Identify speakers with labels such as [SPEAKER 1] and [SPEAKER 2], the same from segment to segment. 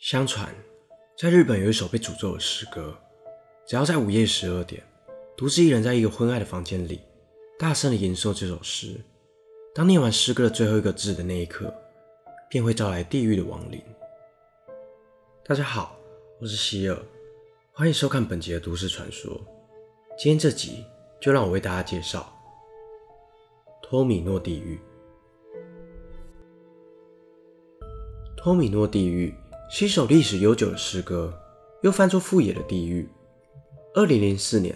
[SPEAKER 1] 相传，在日本有一首被诅咒的诗歌，只要在午夜十二点，独自一人在一个昏暗的房间里，大声的吟诵这首诗，当念完诗歌的最后一个字的那一刻，便会招来地狱的亡灵。大家好，我是希尔，欢迎收看本集的都市传说。今天这集就让我为大家介绍托米诺地狱。托米诺地狱是一首历史悠久的诗歌，又翻出富野的地狱。二零零四年，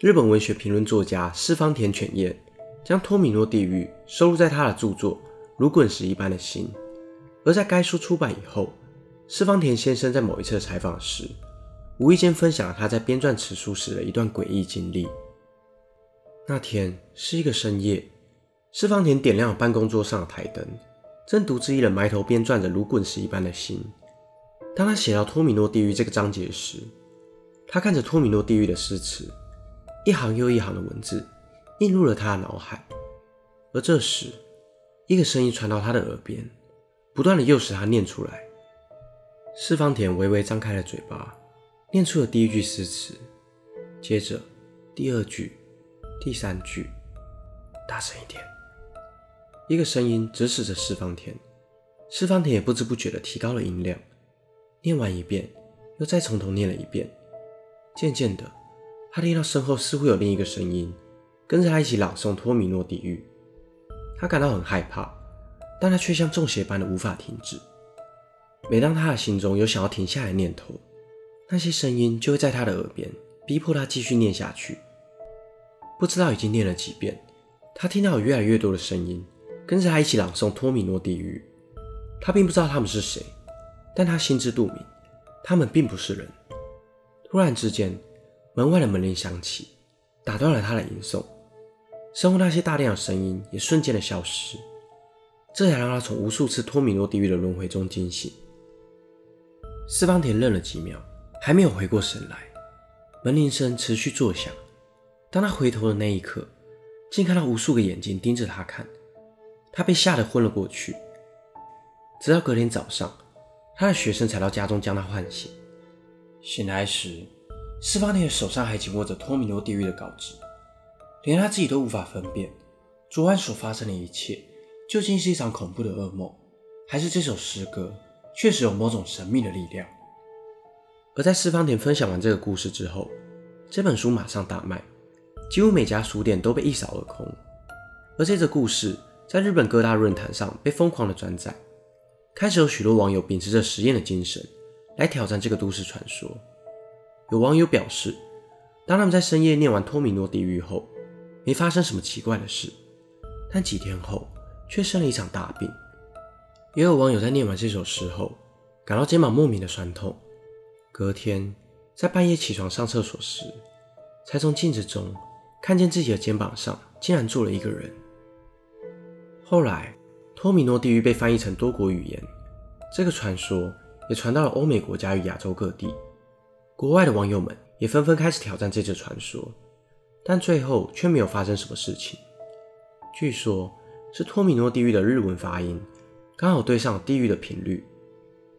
[SPEAKER 1] 日本文学评论作家四方田犬彦将托米诺地狱收录在他的著作《如滚石一般的心》。而在该书出版以后，四方田先生在某一次采访时，无意间分享了他在编撰此书时的一段诡异经历。那天是一个深夜，四方田点亮了办公桌上的台灯。正独自一人埋头编撰着如滚石一般的心。当他写到托米诺地狱这个章节时，他看着托米诺地狱的诗词，一行又一行的文字映入了他的脑海。而这时，一个声音传到他的耳边，不断的诱使他念出来。四方田微微张开了嘴巴，念出了第一句诗词，接着第二句、第三句，大声一点。一个声音指使着四方田，四方田也不知不觉地提高了音量，念完一遍，又再从头念了一遍。渐渐的，他听到身后似乎有另一个声音跟着他一起朗诵《托米诺地狱》。他感到很害怕，但他却像中邪般的无法停止。每当他的心中有想要停下来的念头，那些声音就会在他的耳边逼迫他继续念下去。不知道已经念了几遍，他听到有越来越多的声音。跟着他一起朗诵《托米诺地狱》，他并不知道他们是谁，但他心知肚明，他们并不是人。突然之间，门外的门铃响起，打断了他的吟诵，身后那些大量的声音也瞬间的消失，这才让他从无数次托米诺地狱的轮回中惊醒。四方田愣了几秒，还没有回过神来，门铃声持续作响。当他回头的那一刻，竟看到无数个眼睛盯着他看。他被吓得昏了过去，直到隔天早上，他的学生才到家中将他唤醒。醒来时，四方田的手上还紧握着托米诺地狱的稿纸，连他自己都无法分辨昨晚所发生的一切究竟是一场恐怖的噩梦，还是这首诗歌确实有某种神秘的力量。而在四方田分享完这个故事之后，这本书马上大卖，几乎每家书店都被一扫而空。而这个故事。在日本各大论坛上被疯狂的转载，开始有许多网友秉持着实验的精神来挑战这个都市传说。有网友表示，当他们在深夜念完托米诺地狱后，没发生什么奇怪的事，但几天后却生了一场大病。也有网友在念完这首诗后，感到肩膀莫名的酸痛，隔天在半夜起床上厕所时，才从镜子中看见自己的肩膀上竟然坐了一个人。后来，托米诺地狱被翻译成多国语言，这个传说也传到了欧美国家与亚洲各地。国外的网友们也纷纷开始挑战这则传说，但最后却没有发生什么事情。据说，是托米诺地狱的日文发音刚好对上地狱的频率，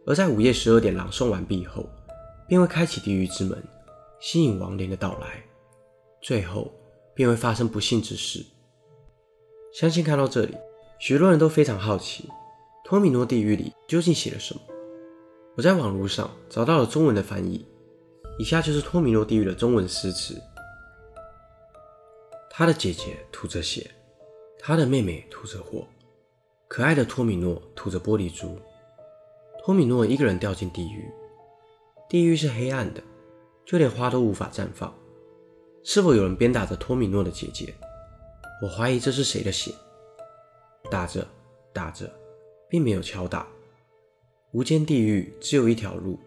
[SPEAKER 1] 而在午夜十二点朗诵完毕后，便会开启地狱之门，吸引亡灵的到来，最后便会发生不幸之事。相信看到这里。许多人都非常好奇，托米诺地狱里究竟写了什么。我在网络上找到了中文的翻译，以下就是托米诺地狱的中文诗词。他的姐姐吐着血，他的妹妹吐着火，可爱的托米诺吐着玻璃珠。托米诺一个人掉进地狱，地狱是黑暗的，就连花都无法绽放。是否有人鞭打着托米诺的姐姐？我怀疑这是谁的血。打着打着，并没有敲打。无间地狱只有一条路，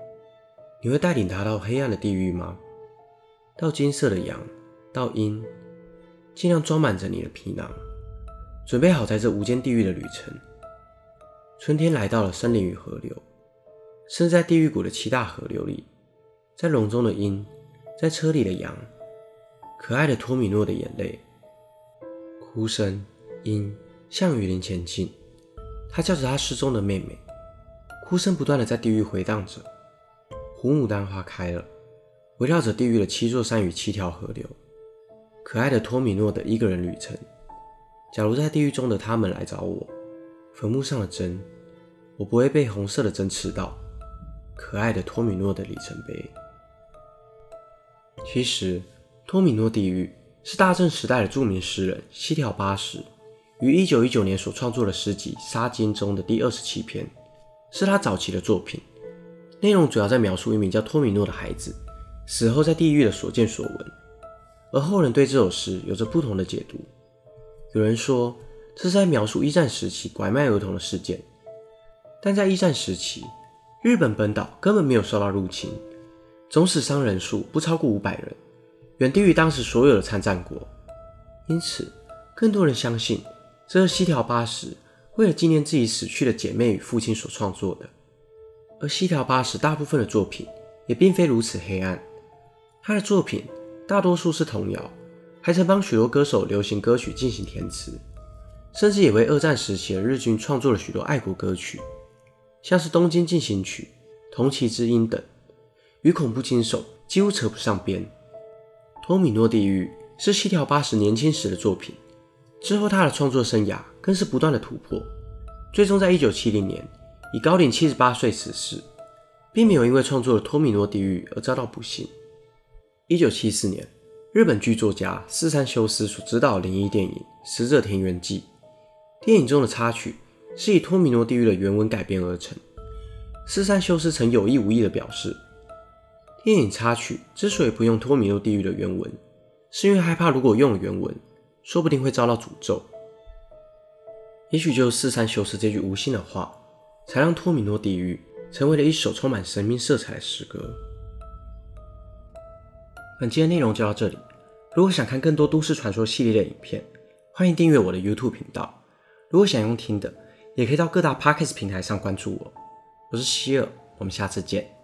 [SPEAKER 1] 你会带领他到黑暗的地狱吗？到金色的羊，到阴，尽量装满着你的皮囊，准备好在这无间地狱的旅程。春天来到了，森林与河流，身在地狱谷的七大河流里，在笼中的鹰，在车里的羊，可爱的托米诺的眼泪，哭声，鹰。向雨林前进，他叫着他失踪的妹妹。哭声不断的在地狱回荡着。胡牡丹花开了，围绕着地狱的七座山与七条河流。可爱的托米诺的一个人旅程。假如在地狱中的他们来找我，坟墓上的针，我不会被红色的针刺到。可爱的托米诺的里程碑。其实，托米诺地狱是大正时代的著名诗人西条八十于1919年所创作的诗集《沙金》中的第二十七篇，是他早期的作品。内容主要在描述一名叫托米诺的孩子死后在地狱的所见所闻。而后人对这首诗有着不同的解读。有人说这是在描述一战时期拐卖儿童的事件，但在一战时期，日本本岛根本没有受到入侵，总死伤人数不超过五百人，远低于当时所有的参战国。因此，更多人相信这是西条八十为了纪念自己死去的姐妹与父亲所创作的。而西条八十大部分的作品也并非如此黑暗，他的作品。大多数是童谣，还曾帮许多歌手流行歌曲进行填词，甚至也为二战时期的日军创作了许多爱国歌曲，像是《东京进行曲》《同期之音》等，与恐怖惊悚几乎扯不上边。《托米诺地狱》是西条八十年轻时的作品，之后他的创作生涯更是不断的突破，最终在一九七零年以高龄七十八岁辞世，并没有因为创作了《托米诺地狱》而遭到不幸。一九七四年，日本剧作家四山修斯所执导灵异电影《死者田园记》，电影中的插曲是以托米诺地狱的原文改编而成。四山修斯曾有意无意地表示，电影插曲之所以不用托米诺地狱的原文，是因为害怕如果用了原文，说不定会遭到诅咒。也许就是四山修斯这句无心的话，才让托米诺地狱成为了一首充满神秘色彩的诗歌。本期的内容就到这里。如果想看更多都市传说系列的影片，欢迎订阅我的 YouTube 频道。如果想用听的，也可以到各大 Podcast 平台上关注我。我是希尔，我们下次见。